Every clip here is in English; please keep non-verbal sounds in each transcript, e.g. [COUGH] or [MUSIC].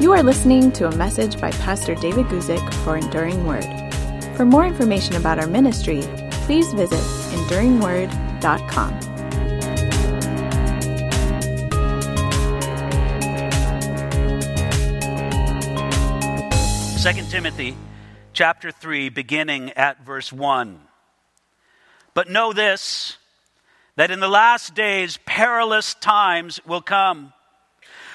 You are listening to a message by Pastor David Guzik for Enduring Word. For more information about our ministry, please visit enduringword.com. 2 Timothy chapter 3, beginning at verse 1. But know this, that in the last days perilous times will come.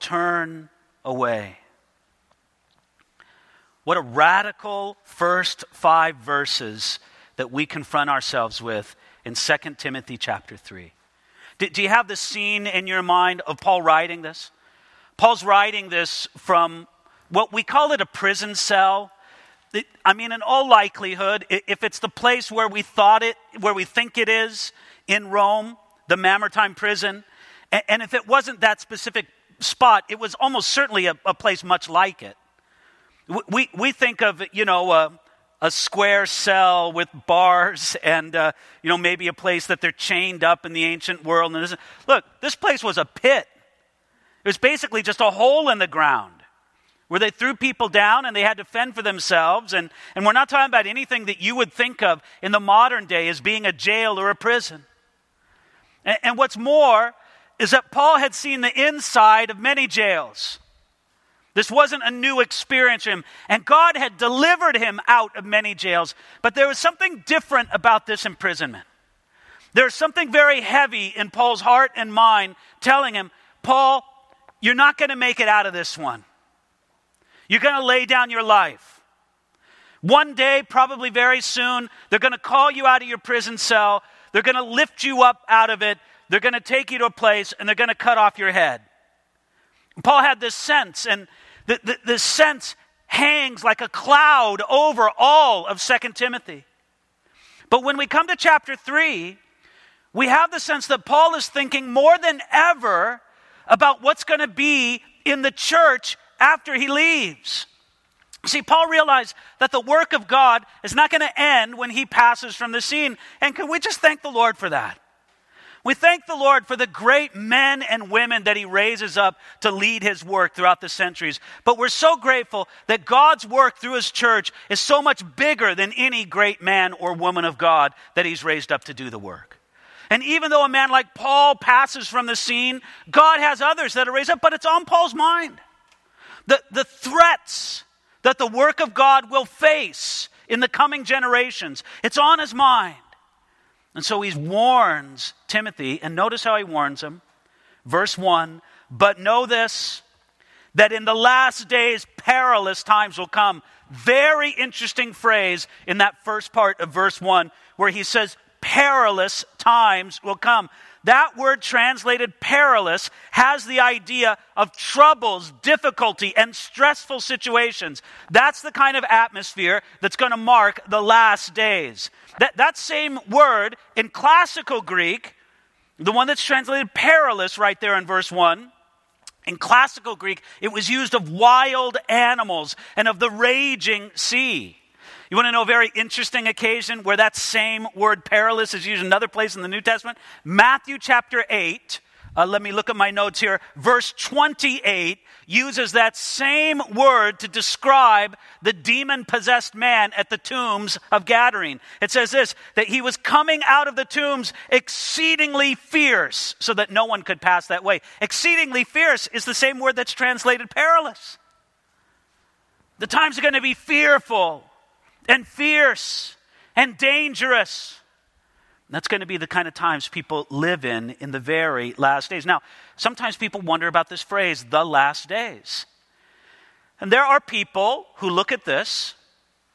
turn away. What a radical first five verses that we confront ourselves with in 2 Timothy chapter 3. Do, do you have the scene in your mind of Paul writing this? Paul's writing this from what we call it a prison cell. I mean, in all likelihood, if it's the place where we thought it, where we think it is in Rome, the Mamertine prison, and if it wasn't that specific spot, it was almost certainly a, a place much like it. We, we think of, you know, uh, a square cell with bars and uh, you know maybe a place that they're chained up in the ancient world. And this, look this place was a pit. It was basically just a hole in the ground where they threw people down and they had to fend for themselves. And, and we're not talking about anything that you would think of in the modern day as being a jail or a prison. And, and what's more is that paul had seen the inside of many jails this wasn't a new experience for him. And God had delivered him out of many jails. But there was something different about this imprisonment. There's something very heavy in Paul's heart and mind telling him, Paul, you're not going to make it out of this one. You're going to lay down your life. One day, probably very soon, they're going to call you out of your prison cell. They're going to lift you up out of it. They're going to take you to a place and they're going to cut off your head. Paul had this sense, and the, the, this sense hangs like a cloud over all of Second Timothy. But when we come to chapter 3, we have the sense that Paul is thinking more than ever about what's going to be in the church after he leaves. See, Paul realized that the work of God is not going to end when he passes from the scene. And can we just thank the Lord for that? We thank the Lord for the great men and women that He raises up to lead His work throughout the centuries. But we're so grateful that God's work through His church is so much bigger than any great man or woman of God that He's raised up to do the work. And even though a man like Paul passes from the scene, God has others that are raised up, but it's on Paul's mind. The, the threats that the work of God will face in the coming generations, it's on his mind. And so he warns Timothy, and notice how he warns him. Verse 1 But know this, that in the last days perilous times will come. Very interesting phrase in that first part of verse 1 where he says, Perilous times will come. That word translated perilous has the idea of troubles, difficulty, and stressful situations. That's the kind of atmosphere that's going to mark the last days. That, that same word in classical Greek, the one that's translated perilous right there in verse 1, in classical Greek, it was used of wild animals and of the raging sea. You want to know a very interesting occasion where that same word perilous is used another place in the New Testament? Matthew chapter 8. Uh, let me look at my notes here. Verse 28 uses that same word to describe the demon possessed man at the tombs of Gadarene. It says this that he was coming out of the tombs exceedingly fierce, so that no one could pass that way. Exceedingly fierce is the same word that's translated perilous. The times are going to be fearful and fierce and dangerous. That's going to be the kind of times people live in in the very last days. Now, sometimes people wonder about this phrase, the last days. And there are people who look at this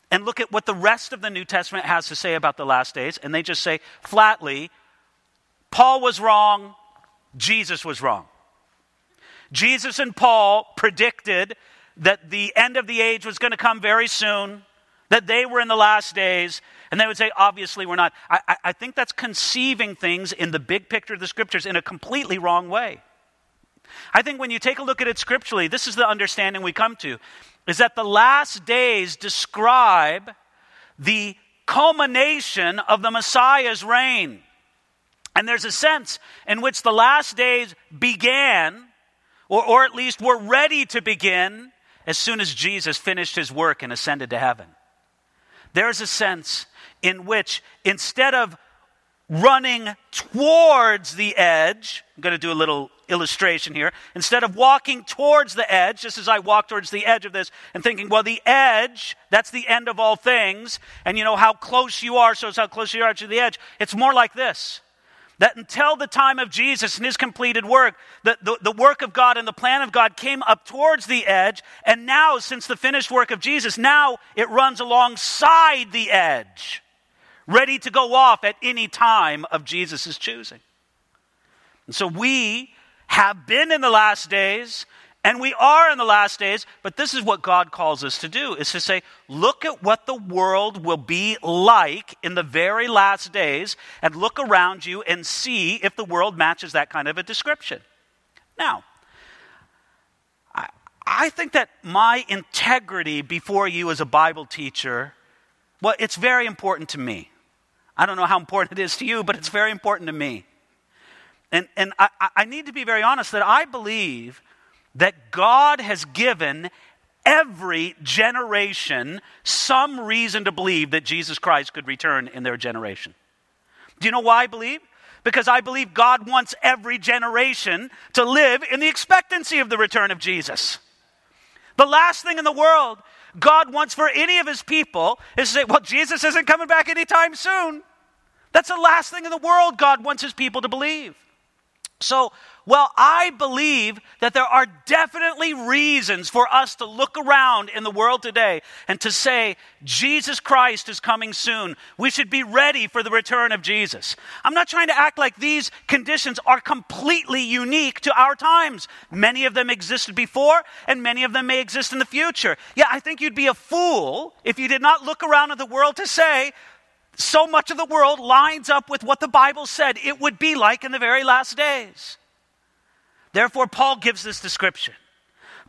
and look at what the rest of the New Testament has to say about the last days, and they just say flatly, Paul was wrong, Jesus was wrong. Jesus and Paul predicted that the end of the age was going to come very soon, that they were in the last days, and they would say, obviously, we're not. I, I think that's conceiving things in the big picture of the scriptures in a completely wrong way. I think when you take a look at it scripturally, this is the understanding we come to is that the last days describe the culmination of the Messiah's reign. And there's a sense in which the last days began, or, or at least were ready to begin, as soon as Jesus finished his work and ascended to heaven. There's a sense in which instead of running towards the edge, I'm going to do a little illustration here. Instead of walking towards the edge, just as I walk towards the edge of this and thinking, well, the edge, that's the end of all things, and you know how close you are, so it's how close you are to the edge. It's more like this that until the time of Jesus and his completed work, the, the, the, work of God and the plan of God came up towards the edge, and now, since the finished work of Jesus, now it runs alongside the edge, ready to go off at any time of Jesus' choosing. And so we have been in the last days, and we are in the last days, but this is what God calls us to do is to say, look at what the world will be like in the very last days and look around you and see if the world matches that kind of a description. Now, I, I think that my integrity before you as a Bible teacher, well, it's very important to me. I don't know how important it is to you, but it's very important to me. And, and I, I need to be very honest that I believe that God has given every generation some reason to believe that Jesus Christ could return in their generation. Do you know why I believe? Because I believe God wants every generation to live in the expectancy of the return of Jesus. The last thing in the world God wants for any of his people is to say, well, Jesus isn't coming back anytime soon. That's the last thing in the world God wants his people to believe. So, well, I believe that there are definitely reasons for us to look around in the world today and to say, Jesus Christ is coming soon. We should be ready for the return of Jesus. I'm not trying to act like these conditions are completely unique to our times. Many of them existed before, and many of them may exist in the future. Yeah, I think you'd be a fool if you did not look around at the world to say, so much of the world lines up with what the Bible said it would be like in the very last days. Therefore, Paul gives this description.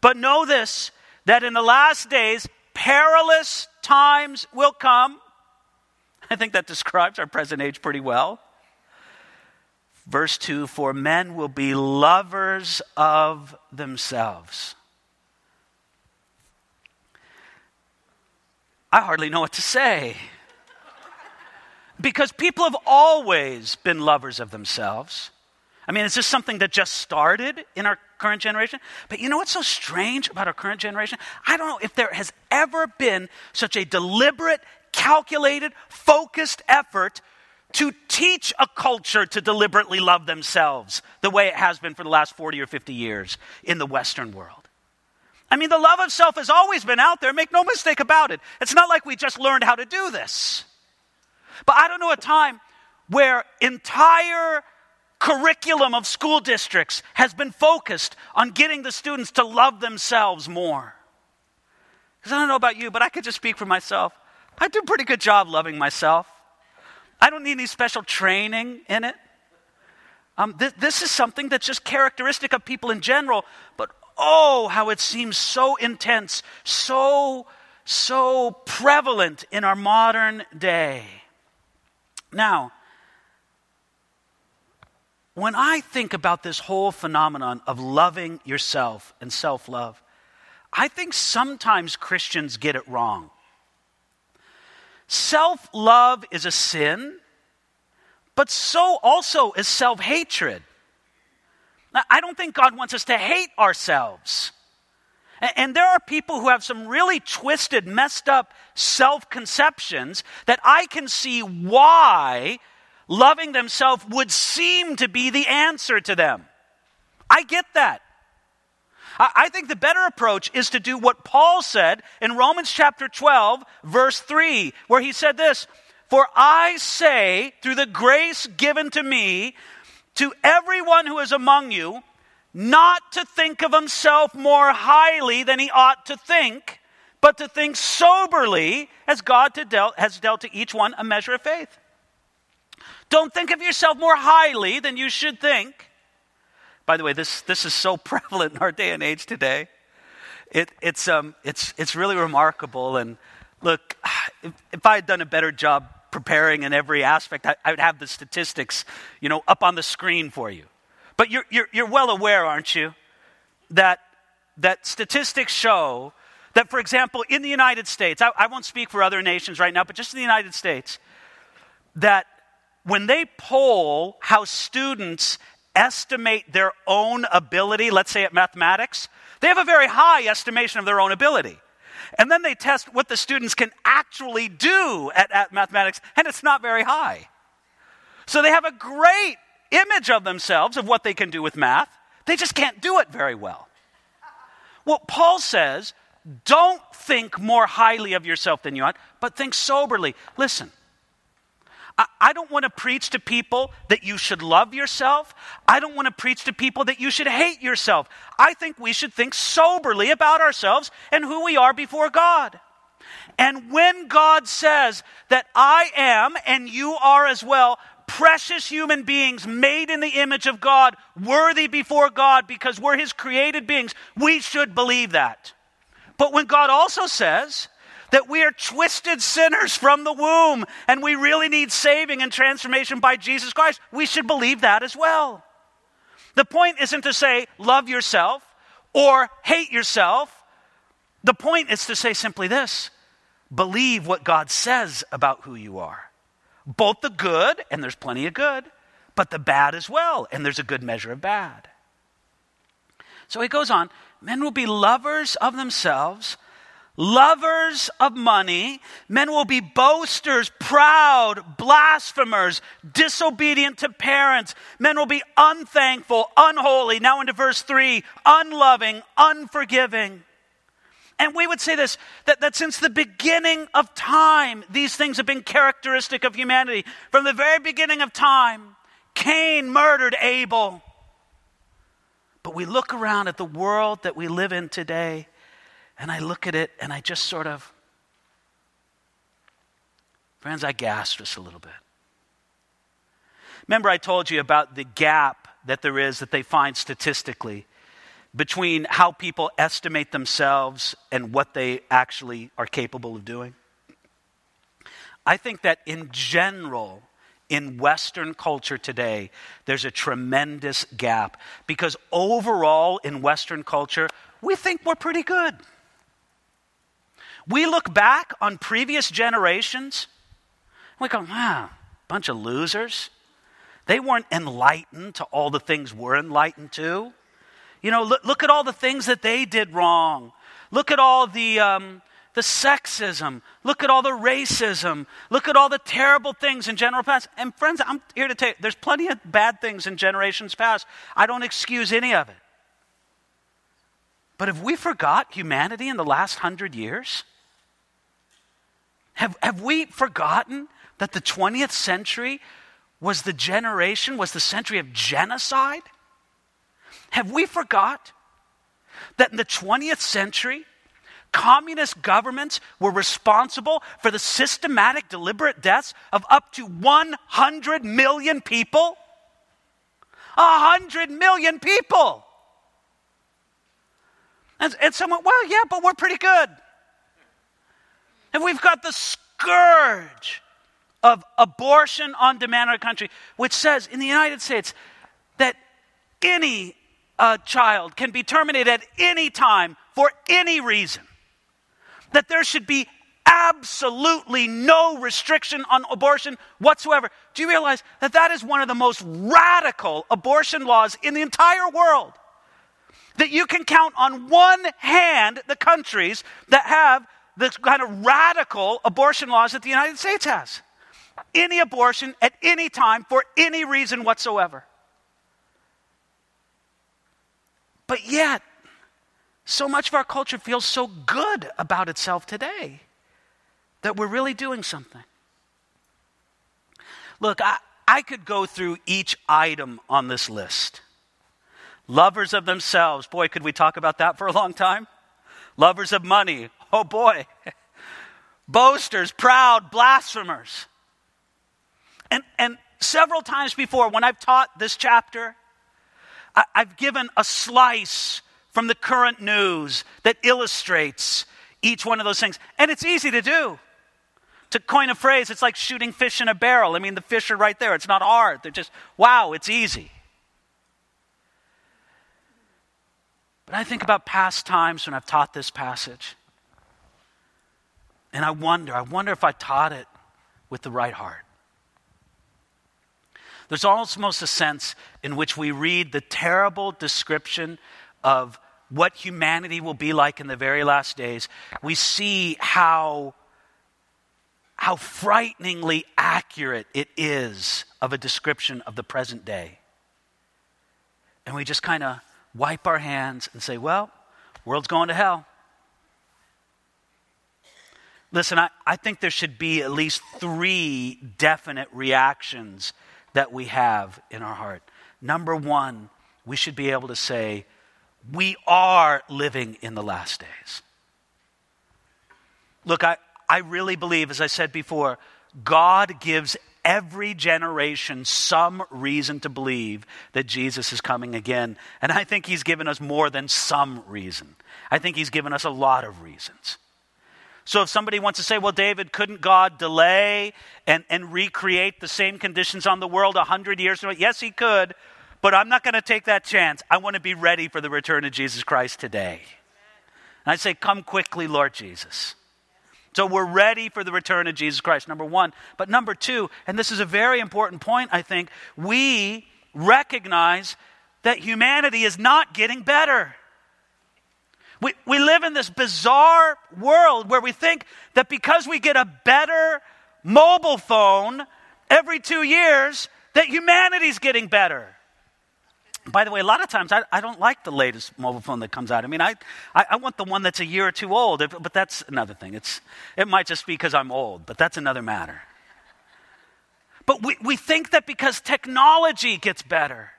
But know this that in the last days, perilous times will come. [LAUGHS] I think that describes our present age pretty well. Verse 2 For men will be lovers of themselves. I hardly know what to say. Because people have always been lovers of themselves. I mean, is this something that just started in our current generation? But you know what's so strange about our current generation? I don't know if there has ever been such a deliberate, calculated, focused effort to teach a culture to deliberately love themselves the way it has been for the last 40 or 50 years in the Western world. I mean, the love of self has always been out there, make no mistake about it. It's not like we just learned how to do this. But I don't know a time where entire curriculum of school districts has been focused on getting the students to love themselves more. Because I don't know about you, but I could just speak for myself. I do a pretty good job loving myself. I don't need any special training in it. Um, th- this is something that's just characteristic of people in general, but oh, how it seems so intense, so, so prevalent in our modern day. Now, when I think about this whole phenomenon of loving yourself and self love, I think sometimes Christians get it wrong. Self love is a sin, but so also is self hatred. I don't think God wants us to hate ourselves. And there are people who have some really twisted, messed up self conceptions that I can see why loving themselves would seem to be the answer to them. I get that. I think the better approach is to do what Paul said in Romans chapter 12, verse 3, where he said this For I say, through the grace given to me, to everyone who is among you, not to think of himself more highly than he ought to think, but to think soberly as God has dealt to each one a measure of faith. Don't think of yourself more highly than you should think. By the way, this, this is so [LAUGHS] prevalent in our day and age today. It, it's, um, it's, it's really remarkable. And look, if, if I had done a better job preparing in every aspect, I, I, would have the statistics, you know, up on the screen for you. But you're, you're, you're well aware, aren't you, that, that statistics show that, for example, in the United States, I, I won't speak for other nations right now, but just in the United States, that when they poll how students estimate their own ability, let's say at mathematics, they have a very high estimation of their own ability. And then they test what the students can actually do at, at mathematics, and it's not very high. So they have a great image of themselves of what they can do with math. They just can't do it very well. Well, Paul says, don't think more highly of yourself than you ought, but think soberly. Listen, I, don't want to preach to people that you should love yourself. I don't want to preach to people that you should hate yourself. I think we should think soberly about ourselves and who we are before God. And when God says that I am and you are as well precious human beings made in the image of God, worthy before God because we're His created beings, we should believe that. But when God also says that we are twisted sinners from the womb and we really need saving and transformation by Jesus Christ, we should believe that as well. The point isn't to say love yourself or hate yourself. The point is to say simply this believe what God says about who you are. Both the good, and there's plenty of good, but the bad as well, and there's a good measure of bad. So he goes on men will be lovers of themselves lovers of money. Men will be boasters, proud, blasphemers, disobedient to parents. Men will be unthankful, unholy. Now into verse 3 unloving, unforgiving. And we would say this that, that since the beginning of time, these things have been characteristic of humanity. From the very beginning of time, Cain murdered Abel. But we look around at the world that we live in today and I look at it and I just sort of, friends, I gasp just a little bit. Remember, I told you about the gap that there is that they find statistically between how people estimate themselves and what they actually are capable of doing? I think that in general, in Western culture today, there's a tremendous gap because overall in Western culture, we think we're pretty good. We look back on previous generations, we go, wow, bunch of losers. They weren't enlightened to all the things we're enlightened to. You know, look, look at all the things that they did wrong. Look at all the, um, the sexism. Look at all the racism. Look at all the terrible things in general past. And friends, I'm here to tell you, there's plenty of bad things in generations past. I don't excuse any of it. But have we forgot humanity in the last hundred years? Have, have we forgotten that the 20th century was the generation, was the century of genocide? Have we forgot that in the 20th century, communist governments were responsible for the systematic, deliberate deaths of up to 100 million people? 100 million people! And, and someone, well, yeah, but we're pretty good. And we've got the scourge of abortion on demand in our country, which says in the United States that any uh, child can be terminated at any time for any reason. That there should be absolutely no restriction on abortion whatsoever. Do you realize that that is one of the most radical abortion laws in the entire world? That you can count on one hand the countries that have the kind of radical abortion laws that the United States has. Any abortion at any time for any reason whatsoever. But yet, so much of our culture feels so good about itself today that we're really doing something. Look, I, I could go through each item on this list. Lovers of themselves. Boy, could we talk about that for a long time? Lovers of money. Oh boy. Boasters, proud, blasphemers. And, and several times before, when I've taught this chapter, I, I've given a slice from the current news that illustrates each one of those things. And it's easy to do. To coin a phrase, it's like shooting fish in a barrel. I mean, the fish are right there. It's not hard. They're just, wow, it's easy. But I think about past times when I've taught this passage. And I wonder, I wonder if I taught it with the right heart. There's almost a sense in which we read the terrible description of what humanity will be like in the very last days. We see how, how frighteningly accurate it is of a description of the present day. And we just kind of wipe our hands and say, well, world's going to hell. Listen, I, I think there should be at least three definite reactions that we have in our heart. Number one, we should be able to say, we are living in the last days. Look, I, I really believe, as I said before, God gives every generation some reason to believe that Jesus is coming again. And I think He's given us more than some reason. I think He's given us a lot of reasons. So if somebody wants to say, well, David, couldn't God delay and, and recreate the same conditions on the world a hundred years from now? Yes, he could, but I'm not going to take that chance. I want to be ready for the return of Jesus Christ today. And I say, come quickly, Lord Jesus. So we're ready for the return of Jesus Christ, number one. But number two, and this is a very important point, I think, we recognize that humanity is not getting better. We, we live in this bizarre world where we think that because we get a better mobile phone every two years, that humanity's getting better. By the way, a lot of times I, I don't like the latest mobile phone that comes out. I mean, I, I, I, want the one that's a year or two old, but that's another thing. It's, it might just be because I'm old, but that's another matter. But we, we think that because technology gets better,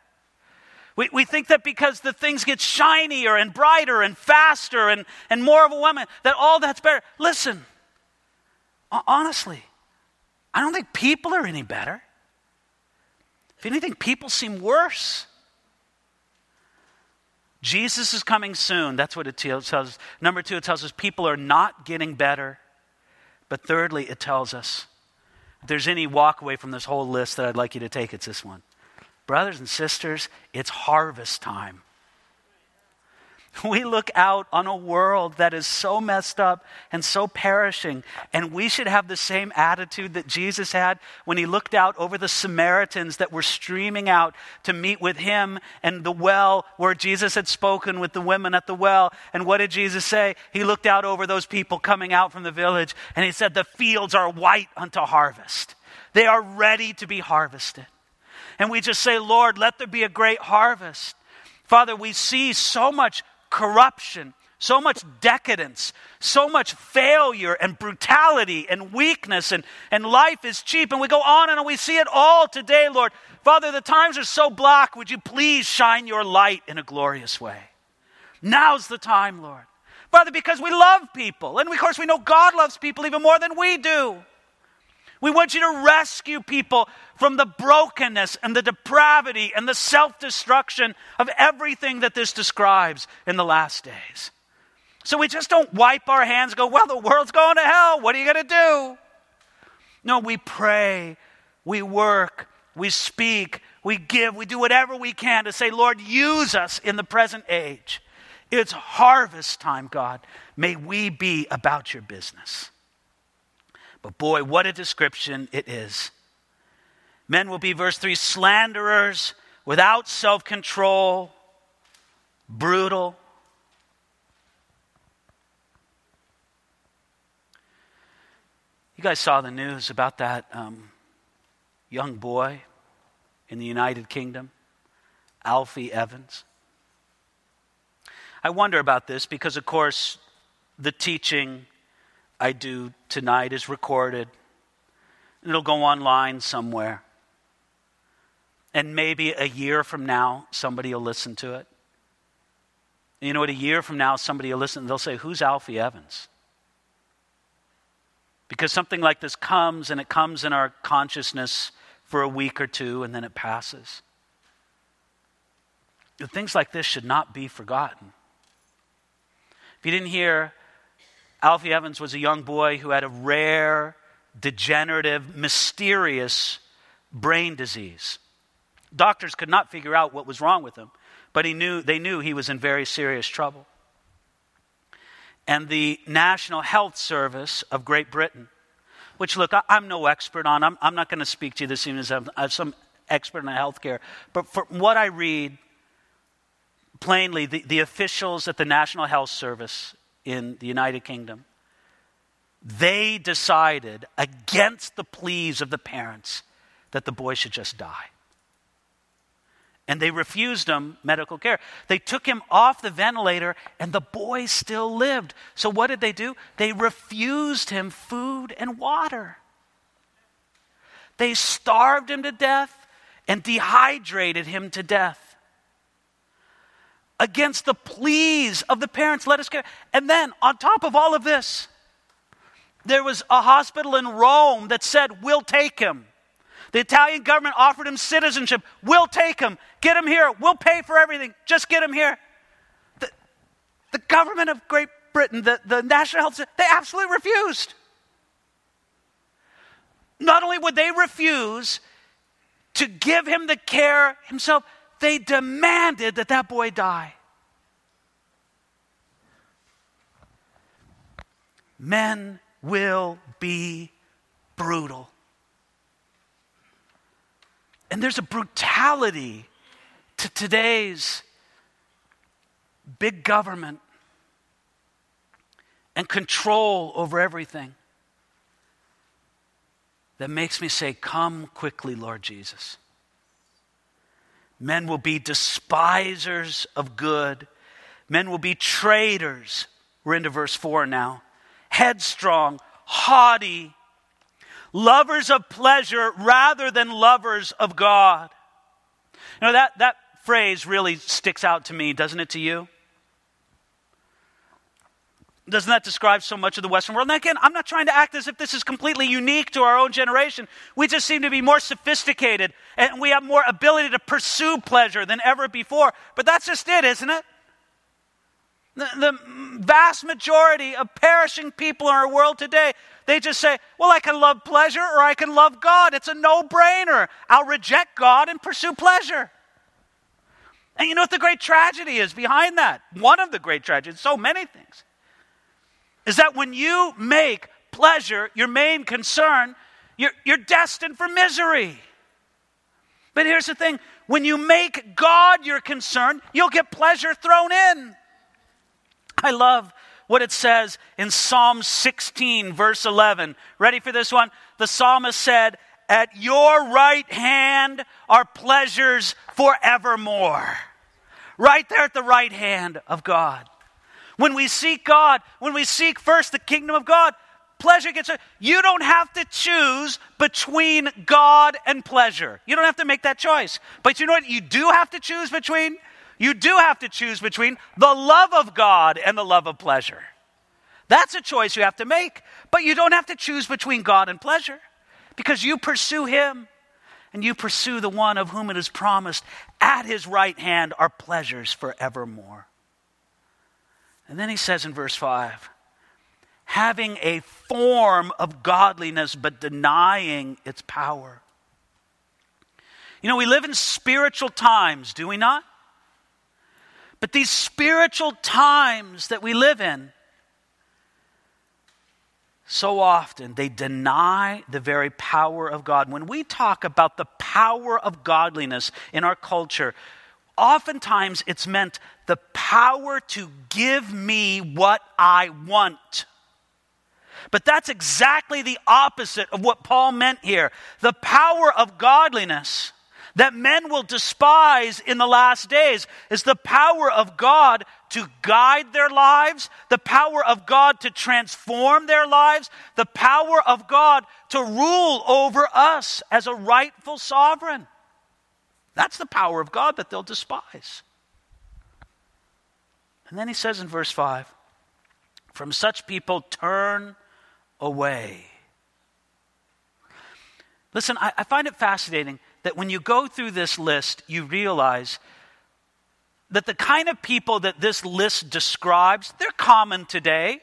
we, we think that because the things get shinier and brighter and faster and, and more of a woman, that all that's better. Listen, honestly, I don't think people are any better. If anything, people seem worse. Jesus is coming soon. That's what it tells us. Number two, it tells us people are not getting better. But thirdly, it tells us if there's any walk away from this whole list that I'd like you to take, it's this one. Brothers and sisters, it's harvest time. We look out on a world that is so messed up and so perishing, and we should have the same attitude that Jesus had when he looked out over the Samaritans that were streaming out to meet with him and the well where Jesus had spoken with the women at the well. And what did Jesus say? He looked out over those people coming out from the village, and he said, The fields are white unto harvest, they are ready to be harvested and we just say, Lord, let there be a great harvest. Father, we see so much corruption, so much decadence, so much failure and brutality and weakness, and, and life is cheap. And we go on and on. We see it all today, Lord. Father, the times are so black. Would you please shine your light in a glorious way? Now's the time, Lord. Father, because we love people. And of course, we know God loves people even more than we do. We want you to rescue people from the brokenness and the depravity and the self destruction of everything that this describes in the last days. So we just don't wipe our hands go, well, the world's going to hell. What are you going to do? No, we pray, we work, we speak, we give, we do whatever we can to say, Lord, use us in the present age. It's harvest time, God. May we be about your business. But boy, what a description it is. Men will be, verse 3, slanderers, without self control, brutal. You guys saw the news about that um, young boy in the United Kingdom, Alfie Evans. I wonder about this because, of course, the teaching I do tonight is recorded. It'll go online somewhere. And maybe a year from now, somebody will listen to it. You know what? A year from now, somebody will listen, they'll say, Who's Alfie Evans? Because something like this comes and it comes in our consciousness for a week or two and then it passes. Things like this should not be forgotten. If you didn't hear, Alfie Evans was a young boy who had a rare, degenerative, mysterious brain disease. Doctors could not figure out what was wrong with him, but he knew, they knew he was in very serious trouble. And the National Health Service of Great Britain, which, look, I, am no expert on, I'm, I'm not going to speak to you this evening as I'm, I'm some expert in healthcare, but from what I read, plainly, the, the officials at the National Health Service in the United Kingdom, they decided against the pleas of the parents that the boy should just die. And they refused him medical care. They took him off the ventilator, and the boy still lived. So, what did they do? They refused him food and water. They starved him to death and dehydrated him to death against the pleas of the parents. Let us care. And then, on top of all of this, there was a hospital in Rome that said, We'll take him. The Italian government offered him citizenship. We'll take him. Get him here. We'll pay for everything. Just get him here. The, the government of Great Britain, the, the National Health, they absolutely refused. Not only would they refuse to give him the care himself, they demanded that that boy die. Men will be brutal. And there's a brutality to today's big government and control over everything that makes me say, Come quickly, Lord Jesus. Men will be despisers of good. Men will be traitors. We're into verse 4 now. Headstrong, haughty, lovers of pleasure rather than lovers of God. You know, that, that phrase really sticks out to me, doesn't it to you? Doesn't that describe so much of the Western world? And again, I'm not trying to act as if this is completely unique to our own generation. We just seem to be more sophisticated and we have more ability to pursue pleasure than ever before. But that's just it, isn't it? The, the vast majority of perishing people in our world today, they just say, well, I can love pleasure or I can love God. It's a no brainer. I'll reject God and pursue pleasure. And you know what the great tragedy is behind that? One of the great tragedies, so many things is that when you make pleasure your main concern, you're, you're destined for misery. But here's the thing when you make God your concern, you'll get pleasure thrown in. I love what it says in Psalm 16, verse 11. Ready for this one? The psalmist said, At your right hand are pleasures forevermore. Right there at the right hand of God. When we seek God, when we seek first the kingdom of God, pleasure gets. You don't have to choose between God and pleasure. You don't have to make that choice. But you know what you do have to choose between? You do have to choose between the love of God and the love of pleasure. That's a choice you have to make. But you don't have to choose between God and pleasure because you pursue Him and you pursue the one of whom it is promised at His right hand are pleasures forevermore. And then he says in verse 5 having a form of godliness but denying its power. You know, we live in spiritual times, do we not? But these spiritual times that we live in, so often they deny the very power of God. When we talk about the power of godliness in our culture, oftentimes it's meant the power to give me what I want. But that's exactly the opposite of what Paul meant here. The power of godliness that men will despise in the last days is the power of God to guide their lives, the power of God to transform their lives, the power of God to rule over us as a rightful sovereign. That's the power of God that they'll despise. And then he says in verse 5 From such people turn away. Listen, I, I, find it fascinating that when you go through this list, you realize that the kind of people that this list describes, they're common today.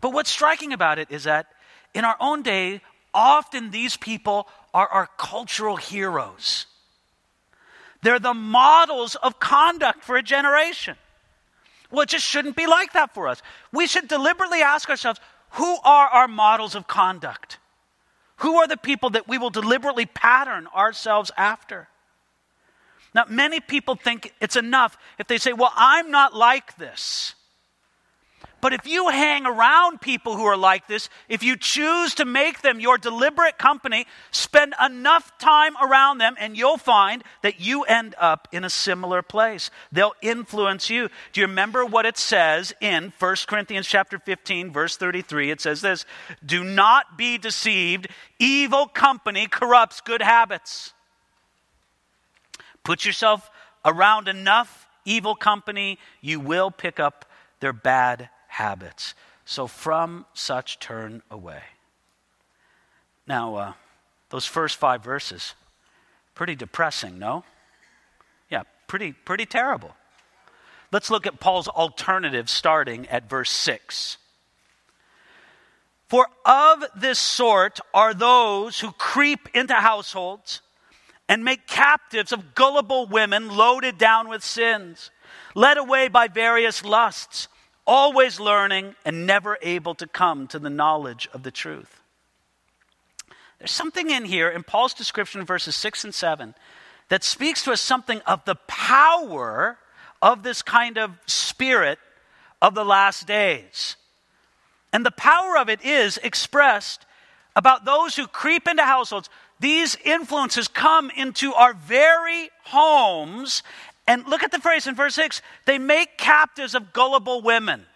But what's striking about it is that in our own day, often these people are our cultural heroes. They're the models of conduct for a generation. Well, it just shouldn't be like that for us. We should deliberately ask ourselves who are our models of conduct? Who are the people that we will deliberately pattern ourselves after? Now, many people think it's enough if they say, Well, I'm not like this. But if you hang around people who are like this, if you choose to make them your deliberate company, spend enough time around them and you'll find that you end up in a similar place. They'll influence you. Do you remember what it says in 1 Corinthians chapter 15 verse 33? It says this, "Do not be deceived, evil company corrupts good habits." Put yourself around enough evil company, you will pick up their bad habits. So from such turn away. Now, uh, those first five verses, pretty depressing, no? Yeah, pretty, pretty terrible. Let's look at Paul's alternative starting at verse 6. For of this sort are those who creep into households and make captives of gullible women loaded down with sins, led away by various lusts always learning and never able to come to the knowledge of the truth. There's something in here in Paul's description, verses 6 and 7, that speaks to us something of the power of this kind of spirit of the last days. And the power of it is expressed about those who creep into households. These influences come into our very homes and look at the phrase in verse 6 they make captives of gullible women.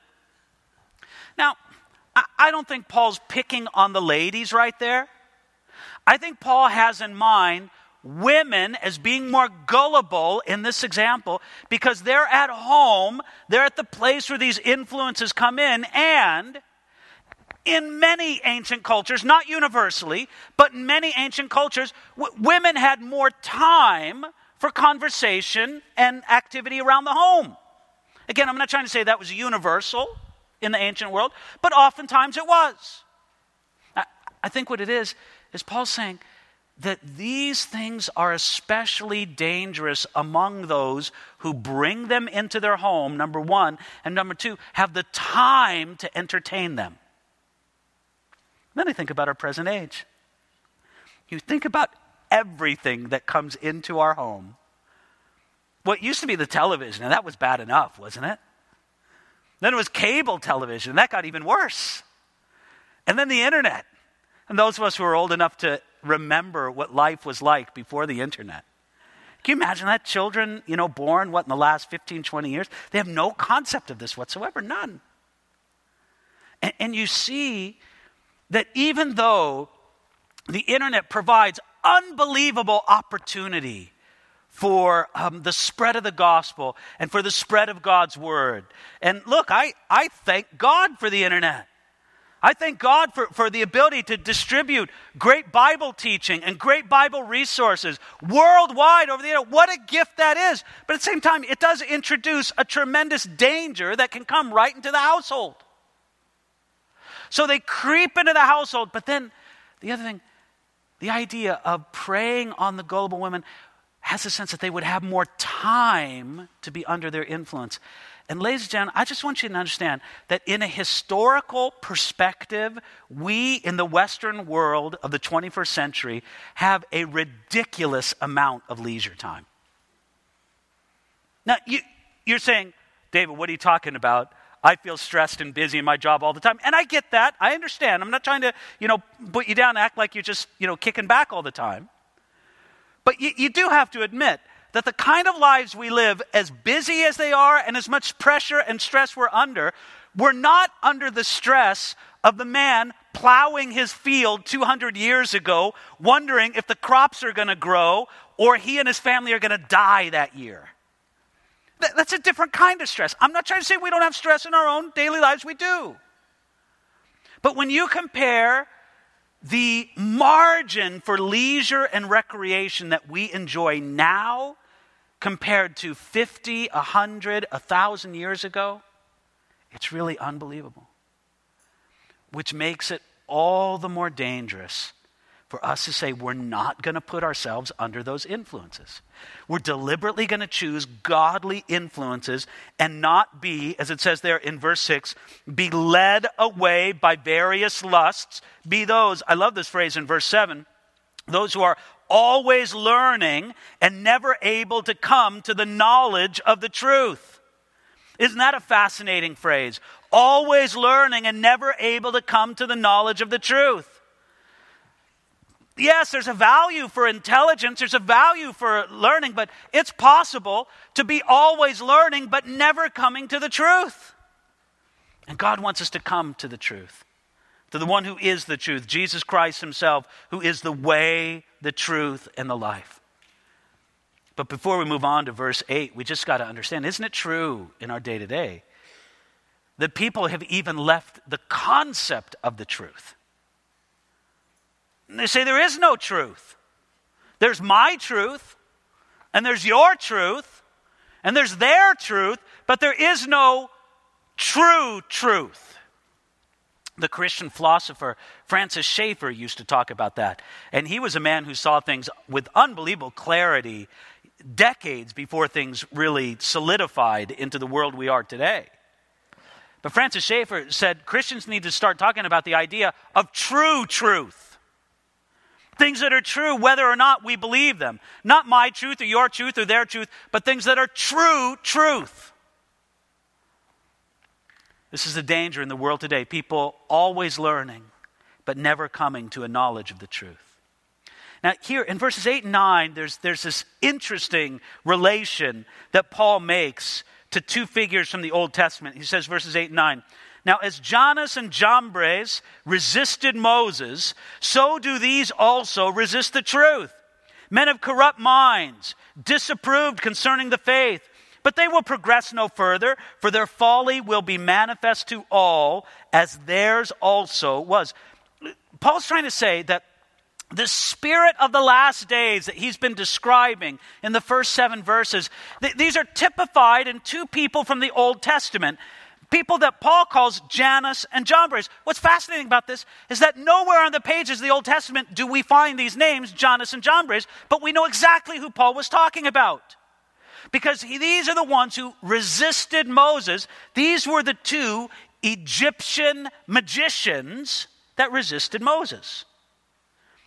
Now, I don't think Paul's picking on the ladies right there. I think Paul has in mind women as being more gullible in this example because they're at home, they're at the place where these influences come in, and in many ancient cultures, not universally, but in many ancient cultures, w- women had more time for conversation and activity around the home. Again, I'm not trying to say that was universal in the ancient world, but oftentimes it was. I, think what it is, is Paul saying that these things are especially dangerous among those who bring them into their home, number one, and number two, have the time to entertain them. Then I think about our present age. You think about everything that comes into our home. What used to be the television, and that was bad enough, wasn't it? Then it was cable television, and that got even worse. And then the internet. And those of us who are old enough to remember what life was like before the internet. Can you imagine that? Children, you know, born, what, in the last 15, 20 years? They have no concept of this whatsoever, none. And, and you see that even though the internet provides unbelievable opportunity for um, the spread of the gospel and for the spread of God's word. And look, I, I thank God for the internet. I thank God for, for the ability to distribute great Bible teaching and great Bible resources worldwide over the internet. What a gift that is. But at the same time, it does introduce a tremendous danger that can come right into the household. So they creep into the household, but then the other thing, the idea of preying on the gullible women has a sense that they would have more time to be under their influence. And, ladies and gentlemen, I just want you to understand that in a historical perspective, we in the Western world of the 21st century have a ridiculous amount of leisure time. Now, you, you're saying, David, what are you talking about? I feel stressed and busy in my job all the time. And I get that. I understand. I'm not trying to, you know, put you down, act like you're just, you know, kicking back all the time. But you, you do have to admit that the kind of lives we live, as busy as they are and as much pressure and stress we're under, we're not under the stress of the man plowing his field 200 years ago, wondering if the crops are going to grow or he and his family are going to die that year. That's a different kind of stress. I'm not trying to say we don't have stress in our own daily lives, we do. But when you compare the margin for leisure and recreation that we enjoy now compared to 50, 100, 1,000 years ago, it's really unbelievable. Which makes it all the more dangerous for us to say we're not going to put ourselves under those influences. We're deliberately going to choose godly influences and not be, as it says there in verse 6, be led away by various lusts. Be those, I love this phrase in verse 7, those who are always learning and never able to come to the knowledge of the truth. Isn't that a fascinating phrase? Always learning and never able to come to the knowledge of the truth. Yes, there's a value for intelligence, there's a value for learning, but it's possible to be always learning but never coming to the truth. And God wants us to come to the truth, to the one who is the truth, Jesus Christ Himself, who is the way, the truth, and the life. But before we move on to verse 8, we just got to understand isn't it true in our day to day that people have even left the concept of the truth? They say there is no truth. There's my truth, and there's your truth, and there's their truth, but there is no true truth. The Christian philosopher Francis Schaeffer used to talk about that. And he was a man who saw things with unbelievable clarity decades before things really solidified into the world we are today. But Francis Schaeffer said Christians need to start talking about the idea of true truth. Things that are true, whether or not we believe them. Not my truth or your truth or their truth, but things that are true truth. This is the danger in the world today. People always learning, but never coming to a knowledge of the truth. Now, here in verses 8 and 9, there's, there's this interesting relation that Paul makes to two figures from the Old Testament. He says, verses 8 and 9, now, as Jannes and Jambres resisted Moses, so do these also resist the truth. Men of corrupt minds, disapproved concerning the faith. But they will progress no further, for their folly will be manifest to all, as theirs also was. Paul's trying to say that the spirit of the last days that he's been describing in the first seven verses, th- these are typified in two people from the Old Testament people that Paul calls Jannes and Jambres. What's fascinating about this is that nowhere on the pages of the Old Testament do we find these names, Jannes and Jambres, but we know exactly who Paul was talking about. Because he, these are the ones who resisted Moses. These were the two Egyptian magicians that resisted Moses.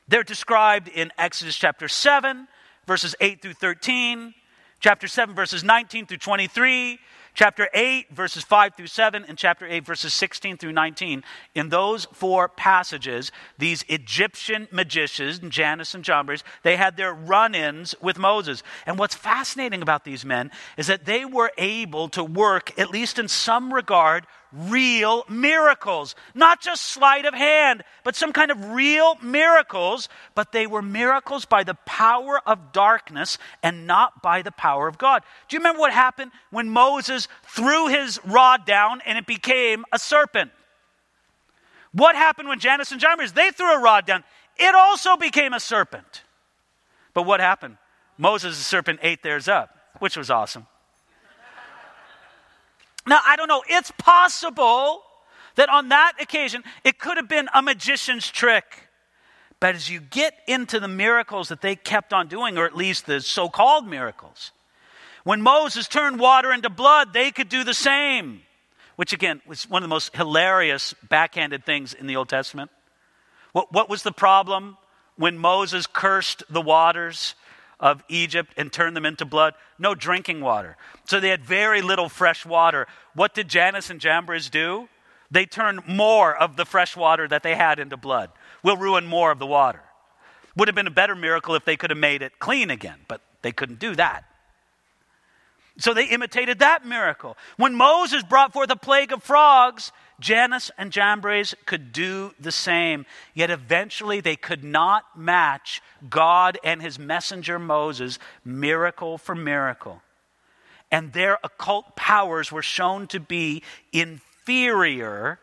They're described in Exodus chapter 7, verses 8 through 13, chapter 7, verses 19 through 23, chapter 8, verses 5 through 7, and chapter 8, verses 16 through 19. In those four passages, these Egyptian magicians, Jannes and Jambres, they had their run ins with Moses. And what's fascinating about these men is that they were able to work, at least in some regard, real miracles. Not just sleight of hand, but some kind of real miracles. But they were miracles by the power of darkness and not by the power of God. Do you remember what happened when Moses threw his rod down and it became a serpent? What happened when Jannes and Jambres, they threw a rod down? It also became a serpent. But what happened? Moses, serpent, ate theirs up, which was awesome. Now, I don't know, it's possible that on that occasion it could have been a magician's trick. But as you get into the miracles that they kept on doing, or at least the so called miracles, when Moses turned water into blood, they could do the same, which again was one of the most hilarious backhanded things in the Old Testament. What, what was the problem when Moses cursed the waters? Of Egypt and turned them into blood? No drinking water. So they had very little fresh water. What did Jannes and Jambres do? They turned more of the fresh water that they had into blood. We'll ruin more of the water. Would have been a better miracle if they could have made it clean again, but they couldn't do that. So they imitated that miracle. When Moses brought forth a plague of frogs, Jannes and Jambres could do the same, yet eventually they could not match God and his messenger Moses miracle for miracle. and their occult powers were shown to be inferior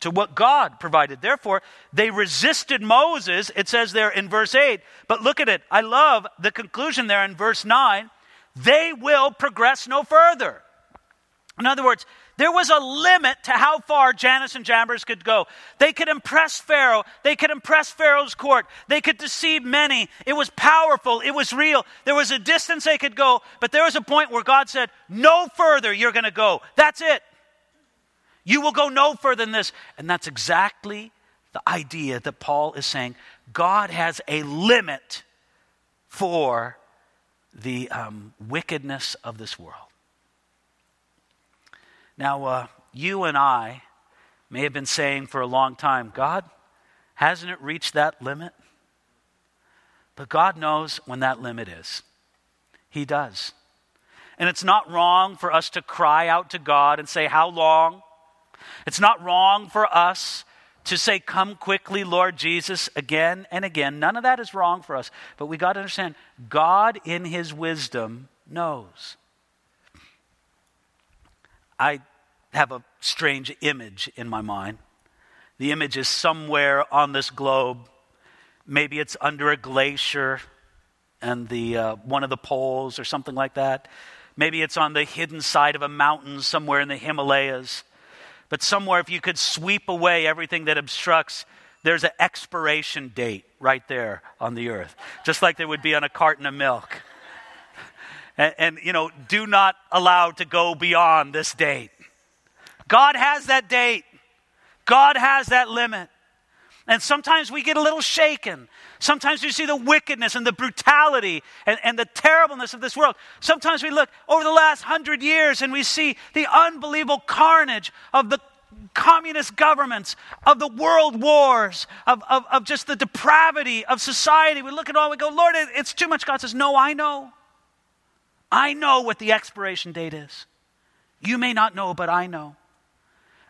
to what God provided. Therefore, they resisted Moses, it says there in verse 8. But look at it. I love the conclusion there in verse 9. They will progress no further. In other words, there was a limit to how far Jannes and Jambres could go. They could impress Pharaoh. They could impress Pharaoh's court. They could deceive many. It was powerful. It was real. There was a distance they could go, but there was a point where God said, No further you're going to go. That's it. You will go no further than this. And that's exactly the idea that Paul is saying. God has a limit for the um, wickedness of this world. Now, uh, you and I may have been saying for a long time, God, hasn't it reached that limit? But God knows when that limit is. He does. And it's not wrong for us to cry out to God and say, How long? It's not wrong for us to say, Come quickly, Lord Jesus, again and again. None of that is wrong for us. But we got to understand, God in His wisdom knows. I have a strange image in my mind. The image is somewhere on this globe. Maybe it's under a glacier and the, uh, one of the poles or something like that. Maybe it's on the hidden side of a mountain somewhere in the Himalayas. But somewhere, if you could sweep away everything that obstructs, there's an expiration date right there on the earth, just like there would be on a carton of milk. And, and, you know, do not allow to go beyond this date. God has that date, God has that limit. And sometimes we get a little shaken. Sometimes we see the wickedness and the brutality and, and, the terribleness of this world. Sometimes we look over the last hundred years and we see the unbelievable carnage of the communist governments, of the world wars, of, of, of just the depravity of society. We look at all, we go, Lord, it, it's too much. God says, No, I know. I know what the expiration date is. You may not know, but I know.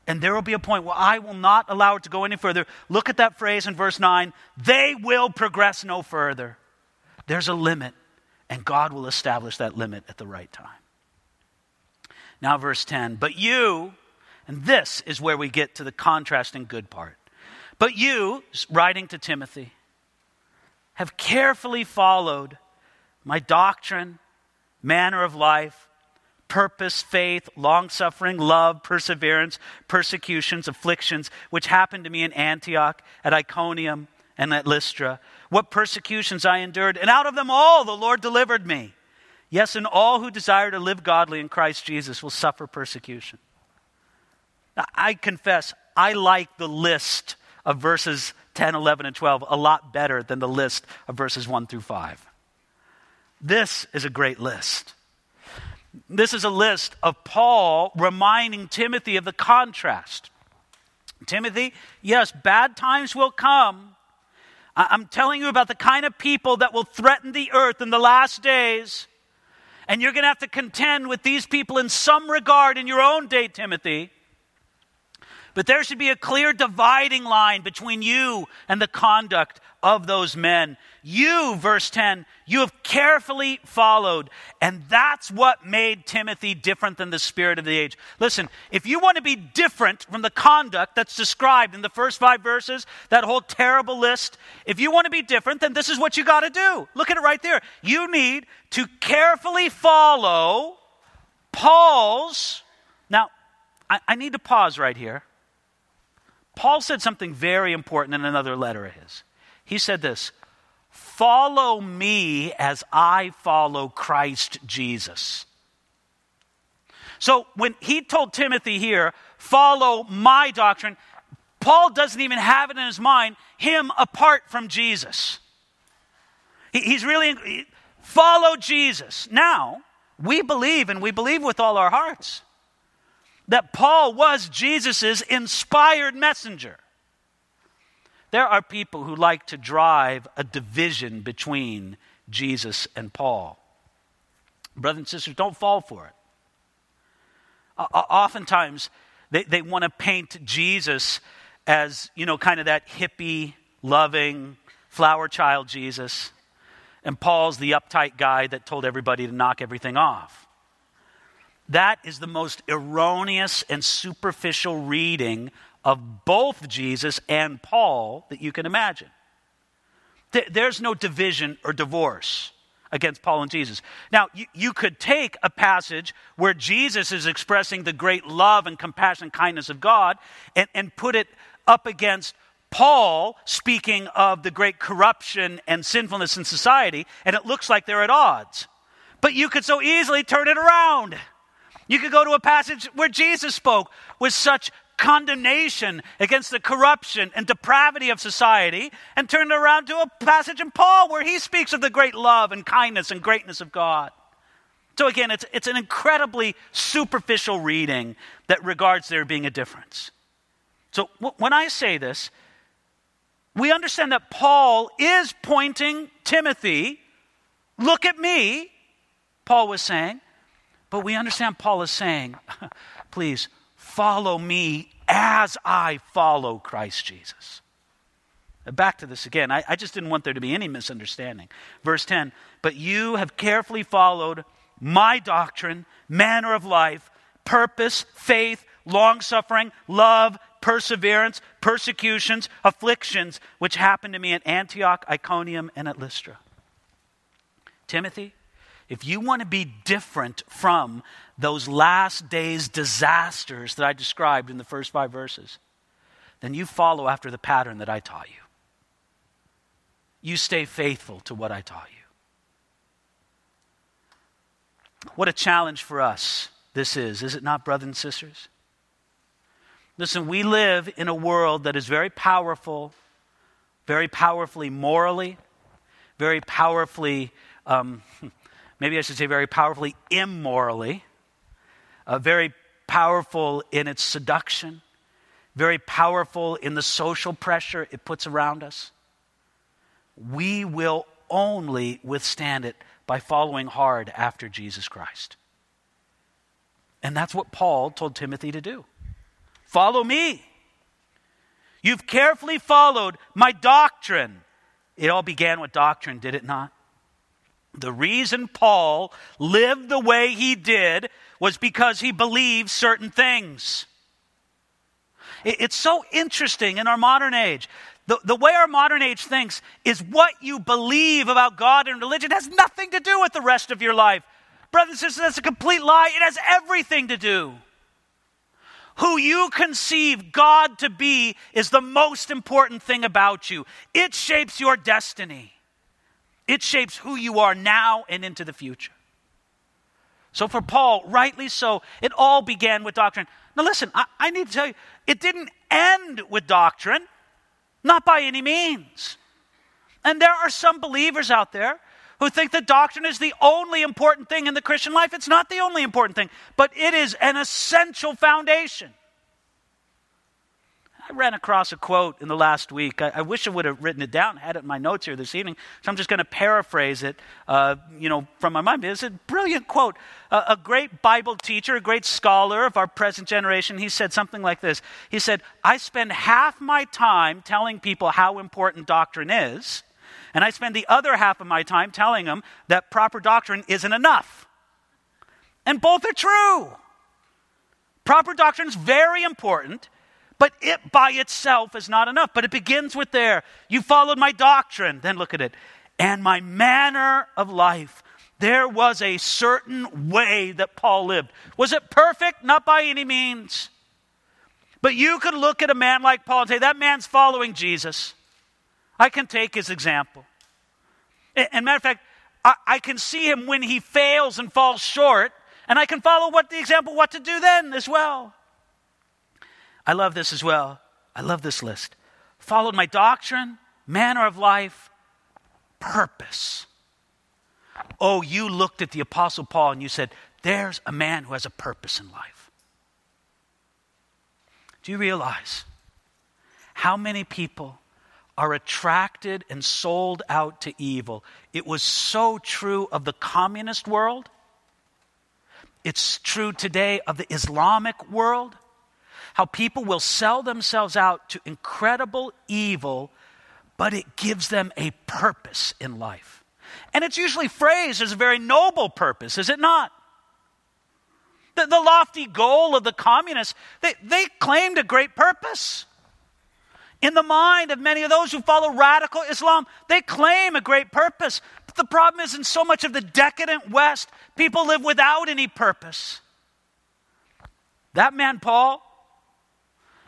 And there will be a point where I will not allow it to go any further. Look at that phrase in verse 9. They will progress no further. There's a limit, and God will establish that limit at the right time. Now, verse 10. But you, and this is where we get to the contrasting good part. But you, writing to Timothy, have carefully followed my doctrine, manner of life purpose, faith, long suffering, love, perseverance, persecutions, afflictions, which happened to me in Antioch, at Iconium, and at Lystra. What persecutions I endured, and out of them all the Lord delivered me. Yes, and all who desire to live godly in Christ Jesus will suffer persecution. Now, I confess, I like the list of verses 10, 11, and 12 a lot better than the list of verses 1 through 5. This is a great list. This is a list of Paul reminding Timothy of the contrast. Timothy, yes, bad times will come. I'm telling you about the kind of people that will threaten the earth in the last days. And you're going to have to contend with these people in some regard in your own day, Timothy. But there should be a clear dividing line between you and the conduct of those men. You, verse 10, you have carefully followed. And that's what made Timothy different than the spirit of the age. Listen, if you want to be different from the conduct that's described in the first five verses, that whole terrible list, if you want to be different, then this is what you got to do. Look at it right there. You need to carefully follow Paul's. Now, I, I need to pause right here Paul said something very important in another letter of his. He said this Follow me as I follow Christ Jesus. So when he told Timothy here, follow my doctrine, Paul doesn't even have it in his mind, him apart from Jesus. he's really, follow Jesus. Now, we believe, and we believe with all our hearts, that Paul was Jesus' inspired messenger. There are people who like to drive a division between Jesus and Paul. Brothers and sisters, don't fall for it. oftentimes, they, they want to paint Jesus as, you know, kind of that hippie, loving, flower child Jesus. and Paul's the uptight guy that told everybody to knock everything off. That is the most erroneous and superficial reading of both Jesus and Paul that you can imagine. There's no division or divorce against Paul and Jesus. Now, you, you, could take a passage where Jesus is expressing the great love and compassion and kindness of God and, and put it up against Paul speaking of the great corruption and sinfulness in society, and it looks like they're at odds. But you could so easily turn it around. You could go to a passage where Jesus spoke with such condemnation against the corruption and depravity of society and turned around to a passage in Paul where he speaks of the great love and kindness and greatness of God. So again, it's, it's an incredibly superficial reading that regards there being a difference. So w- when I say this, we understand that Paul is pointing Timothy, look at me, Paul was saying. But we understand Paul is saying, [LAUGHS] please follow me as I follow Christ Jesus. Back to this again. I, I, just didn't want there to be any misunderstanding. Verse 10 But you have carefully followed my doctrine, manner of life, purpose, faith, long suffering, love, perseverance, persecutions, afflictions, which happened to me at Antioch, Iconium, and at Lystra. Timothy, if you want to be different from those last days disasters that I described in the first five verses, then you follow after the pattern that I taught you. You stay faithful to what I taught you. What a challenge for us this is, is it not, brothers and sisters? Listen, we live in a world that is very powerful, very powerfully morally, very powerfully, um, [LAUGHS] maybe I should say, very powerfully immorally, uh, very powerful in its seduction, very powerful in the social pressure it puts around us. We will only withstand it by following hard after Jesus Christ. And that's what Paul told Timothy to do. Follow me. You've carefully followed my doctrine. It all began with doctrine, did it not? The reason Paul lived the way he did was because he believed certain things. It's so interesting in our modern age. The, the way our modern age thinks is what you believe about God and religion has nothing to do with the rest of your life. Brothers and sisters, that's a complete lie. It has everything to do who you conceive God to be is the most important thing about you. It shapes your destiny, it shapes who you are now and into the future. So, for Paul, rightly so, it all began with doctrine. Now, listen, I, I need to tell you, it didn't end with doctrine, not by any means. And there are some believers out there who think that doctrine is the only important thing in the Christian life. It's not the only important thing, but it is an essential foundation. I ran across a quote in the last week. I, I wish I would have written it down, had it in my notes here this evening. So I'm just going to paraphrase it, uh, you know, from my mind. It's a brilliant quote. Uh, a great Bible teacher, a great scholar of our present generation, he said something like this. He said, "I spend half my time telling people how important doctrine is." And I spend the other half of my time telling them that proper doctrine isn't enough. And both are true. Proper doctrine is very important, but it by itself is not enough. But it begins with there. You followed my doctrine. Then look at it. And my manner of life. There was a certain way that Paul lived. Was it perfect? Not by any means. But you could look at a man like Paul and say, that man's following Jesus. I can take his example. And matter of fact, I, I can see him when he fails and falls short, and I can follow what the example what to do then as well. I love this as well. I love this list. Followed my doctrine, manner of life, purpose. Oh, you looked at the Apostle Paul and you said, There's a man who has a purpose in life. Do you realize how many people are attracted and sold out to evil. It was so true of the communist world. It's true today of the Islamic world. How people will sell themselves out to incredible evil, but it gives them a purpose in life. And it's usually phrased as a very noble purpose, is it not? The, the lofty goal of the communists, they, they claimed a great purpose. In the mind of many of those who follow radical Islam, they claim a great purpose. But the problem is, in so much of the decadent West, people live without any purpose. That man, Paul,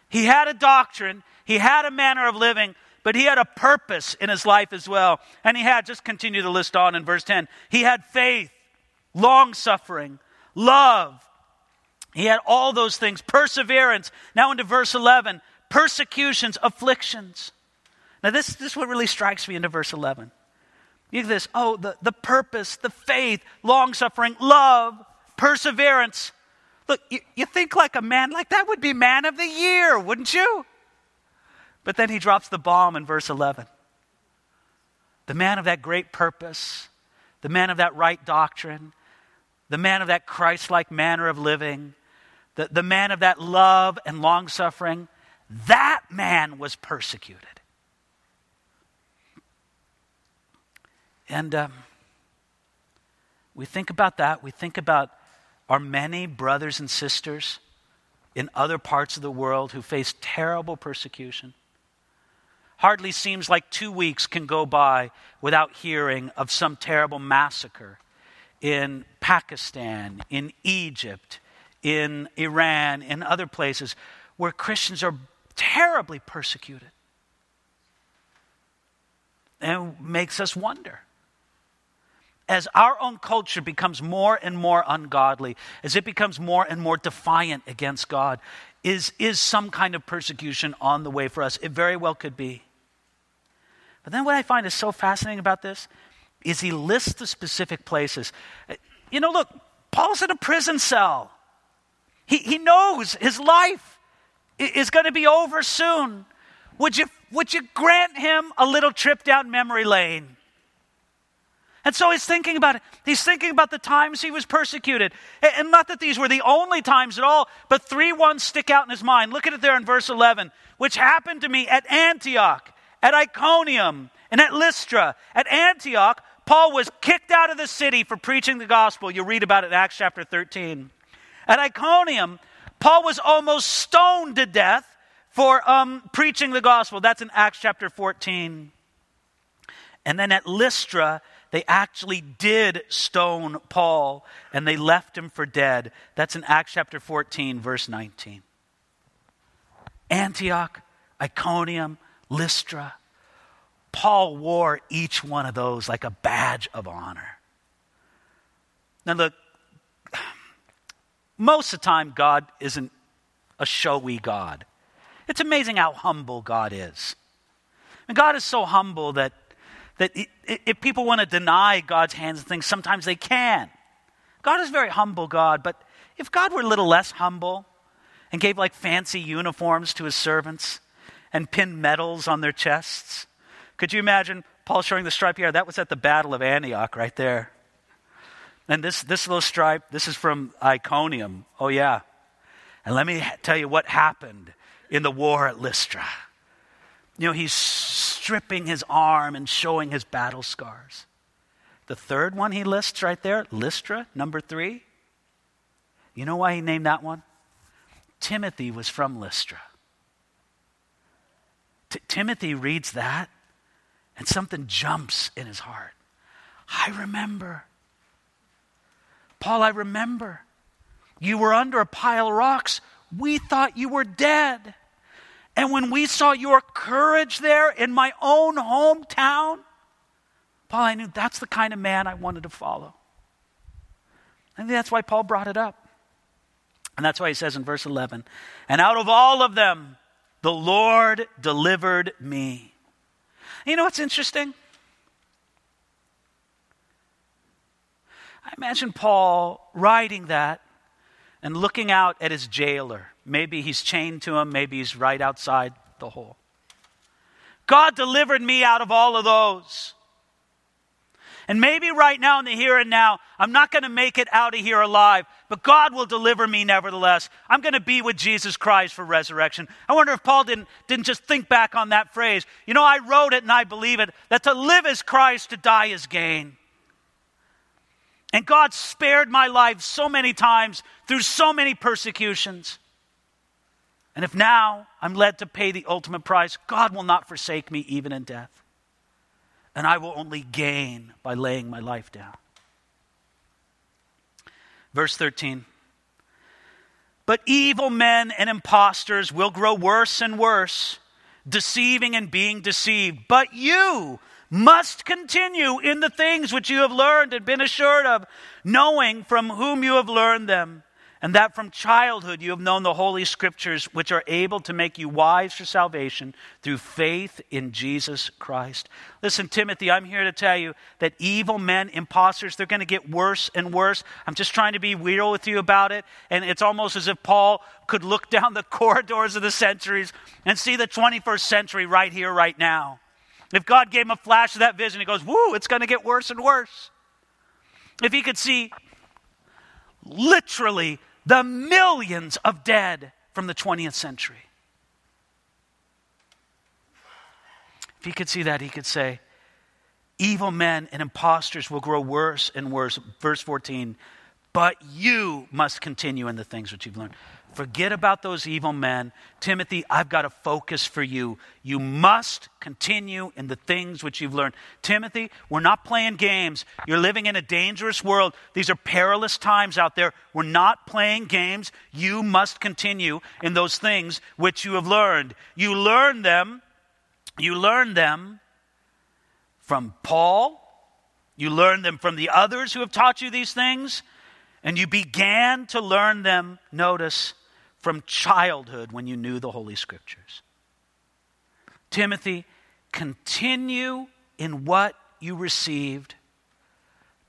he had a doctrine, he had a manner of living, but he had a purpose in his life as well. And he had, just continue to list on in verse 10, he had faith, long suffering, love. He had all those things, perseverance. Now into verse 11, persecutions, afflictions. Now, this, this is what really strikes me into verse 11. You get this oh, the, the purpose, the faith, long suffering, love, perseverance. Look, you, you think like a man, like that would be man of the year, wouldn't you? But then he drops the bomb in verse 11. The man of that great purpose, the man of that right doctrine, the man of that Christ like manner of living, the, the man of that love and long suffering, that man was persecuted. And um, we think about that. We think about our many brothers and sisters in other parts of the world who face terrible persecution. Hardly seems like two weeks can go by without hearing of some terrible massacre in Pakistan, in Egypt, in Iran, in other places where Christians are terribly persecuted. And it makes us wonder. As our own culture becomes more and more ungodly, as it becomes more and more defiant against God, is, is some kind of persecution on the way for us? It very well could be. But then what I find is so fascinating about this is he lists the specific places. You know, look, Paul's in a prison cell. He, he knows his life is going to be over soon. Would you, would you grant him a little trip down memory lane? And so he's thinking about it. He's thinking about the times he was persecuted. And not that these were the only times at all, but three ones stick out in his mind. Look at it there in verse 11, which happened to me at Antioch, at Iconium, and at Lystra. At Antioch, Paul was kicked out of the city for preaching the gospel. You read about it in Acts chapter 13. At Iconium, Paul was almost stoned to death for um, preaching the gospel. That's in Acts chapter 14. And then at Lystra, they actually did stone Paul and they left him for dead. That's in Acts chapter 14, verse 19. Antioch, Iconium, Lystra. Paul wore each one of those like a badge of honor. Now, look, [SIGHS] most of the time, God isn't a showy God. It's amazing how humble God is. And God is so humble that, that if people want to deny God's hands and things, sometimes they can. God is very humble God, but if God were a little less humble and gave like fancy uniforms to his servants and pinned medals on their chests, could you imagine Paul showing the stripe here? That was at the Battle of Antioch right there. And this, this little stripe, this is from Iconium. Oh, yeah. And let me tell you what happened in the war at Lystra. You know, he's stripping his arm and showing his battle scars. The third one he lists right there, Lystra, number three. You know why he named that one? Timothy was from Lystra. T- Timothy reads that, and something jumps in his heart. I remember Paul, I remember. You were under a pile of rocks. We thought you were dead. And when we saw your courage there in my own hometown, Paul, I knew that's the kind of man I wanted to follow. And that's why Paul brought it up. And that's why he says in verse 11, and out of all of them, the Lord delivered me. You know what's interesting? I imagine Paul writing that and looking out at his jailer. Maybe he's chained to him, maybe he's right outside the hole. God delivered me out of all of those. And maybe right now in the here and now, I'm not going to make it out of here alive, but God will deliver me nevertheless. I'm going to be with Jesus Christ for resurrection. I wonder if Paul didn't, didn't just think back on that phrase. You know, I wrote it and I believe it that to live is Christ, to die is gain. And God spared my life so many times through so many persecutions. And if now I'm led to pay the ultimate price, God will not forsake me even in death. And I will only gain by laying my life down. Verse 13. But evil men and impostors will grow worse and worse, deceiving and being deceived. But you, must continue in the things which you have learned and been assured of, knowing from whom you have learned them, and that from childhood you have known the Holy Scriptures, which are able to make you wise for salvation through faith in Jesus Christ. Listen, Timothy, I'm here to tell you that evil men, imposters, they're going to get worse and worse. I'm just trying to be real with you about it. And it's almost as if Paul could look [LAUGHS] down the corridors of the centuries and see the 21st century right here, right now. If God gave him a flash of that vision, he goes, Woo, it's going to get worse and worse. If he could see literally the millions of dead from the 20th century, if he could see that, he could say, Evil men and impostors will grow worse and worse. Verse 14, but you must continue in the things which you've learned. Forget about those evil men. Timothy, I've got a focus for you. You must continue in the things which you've learned. Timothy, we're not playing games. You're living in a dangerous world. These are perilous times out there. We're not playing games. You must continue in those things which you have learned. You learn them. You learn them from Paul. You learn them from the others who have taught you these things. And you began to learn them, notice, from childhood when you knew the Holy Scriptures. Timothy, continue in what you received,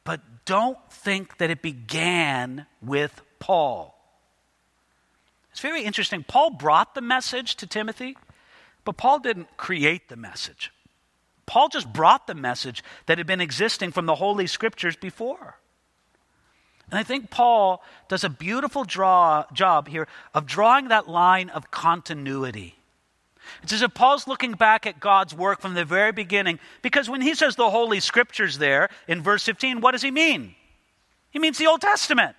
but don't think that it began with Paul. It's very interesting. Paul brought the message to Timothy, but Paul didn't create the message. Paul just brought the message that had been existing from the Holy Scriptures before. And I think Paul does a beautiful draw, job here of drawing that line of continuity. It's as if Paul's looking back at God's work from the very beginning, because when he says the Holy Scriptures there in verse 15, what does he mean? He means the Old Testament.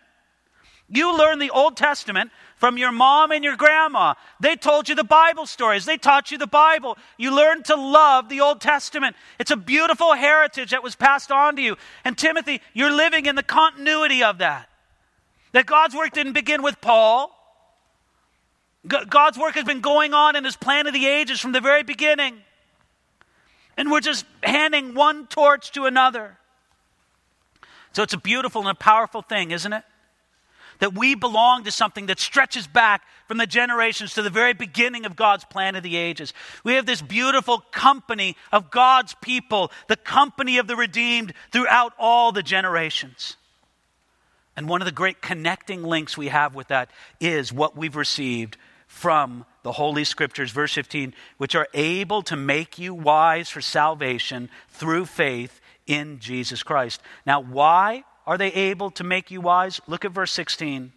You learn the Old Testament from your mom and your grandma. They told you the Bible stories, they taught you the Bible. You learned to love the Old Testament. It's a beautiful heritage that was passed on to you. And Timothy, you're living in the continuity of that. That God's work didn't begin with Paul. God's work has been going on in his plan of the ages from the very beginning. And we're just handing one torch to another. So it's a beautiful and a powerful thing, isn't it? That we belong to something that stretches back from the generations to the very beginning of God's plan of the ages. We have this beautiful company of God's people, the company of the redeemed throughout all the generations. And one of the great connecting links we have with that is what we've received from the Holy Scriptures, verse 15, which are able to make you wise for salvation through faith in Jesus Christ. Now, why are they able to make you wise? Look at verse 16.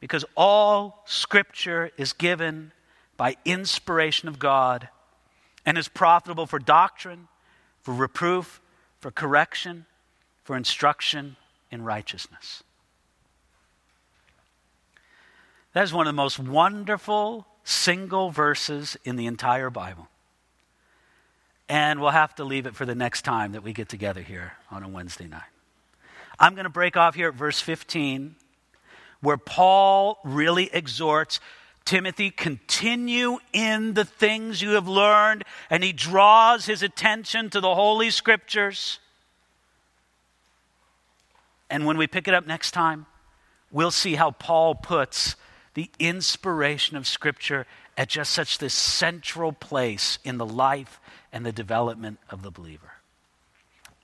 Because all scripture is given by inspiration of God and is profitable for doctrine, for reproof, for correction, for instruction in righteousness. That is one of the most wonderful single verses in the entire Bible. And we'll have to leave it for the next time that we get together here on a Wednesday night. I'm going to break off here at verse 15, where Paul really exhorts Timothy, continue in the things you have learned, and he draws his attention to the Holy Scriptures. And when we pick it up next time, we'll see how Paul puts the inspiration of Scripture at just such this central place in the life and the development of the believer.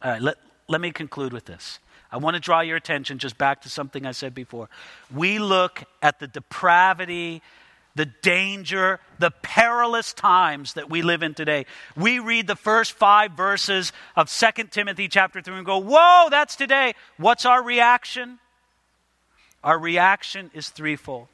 All right, let, let me conclude with this. I want to draw your attention just back to something I said before. We look at the depravity, the danger, the perilous times that we live in today. We read the first five verses of 2 Timothy chapter 3 and go, Whoa, that's today. What's our reaction? Our reaction is threefold.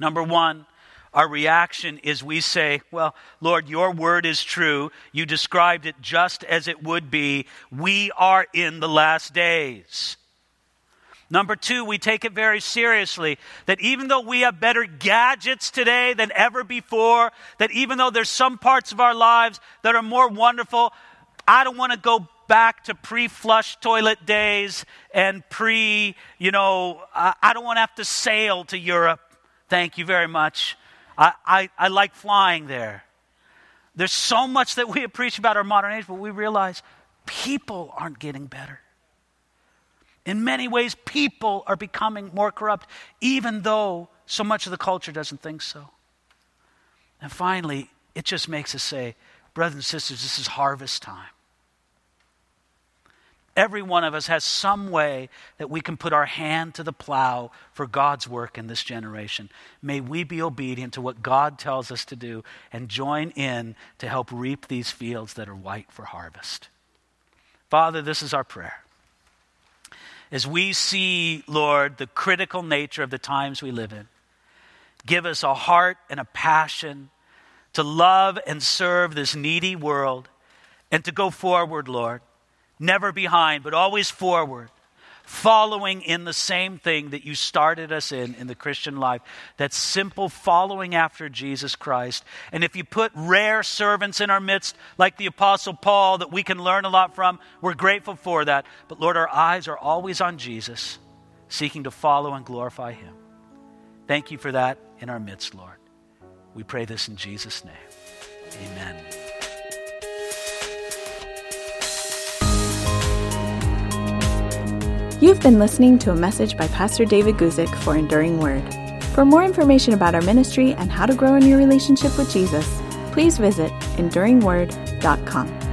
Number one, our reaction is we say, Well, Lord, your word is true. You described it just as it would be. We are in the last days. Number two, we take it very seriously that even though we have better gadgets today than ever before, that even though there's some parts of our lives that are more wonderful, I don't want to go back to pre flush toilet days and pre, you know, I don't want to have to sail to Europe. Thank you very much. I, I, I like flying there. There's so much that we appreciate about our modern age, but we realize people aren't getting better. In many ways, people are becoming more corrupt, even though so much of the culture doesn't think so. And finally, it just makes us say, brothers and sisters, this is harvest time. Every one of us has some way that we can put our hand to the plow for God's work in this generation. May we be obedient to what God tells us to do and join in to help reap these fields that are white for harvest. Father, this is our prayer as we see, Lord, the critical nature of the times we live in, give us a heart and a passion to love and serve this needy world and to go forward, Lord. Never behind, but always forward following in the same thing that you started us in in the Christian life. That simple following after Jesus Christ. And if you put rare servants in our midst, like the Apostle Paul, that we can learn a lot from, we're grateful for that. But Lord, our eyes are always on Jesus, seeking to follow and glorify Him. Thank you for that in our midst, Lord. We pray this in Jesus' name. Amen. You've been listening to a message by Pastor David Guzik for Enduring Word. For more information about our ministry and how to grow in your relationship with Jesus, please visit enduringword.com.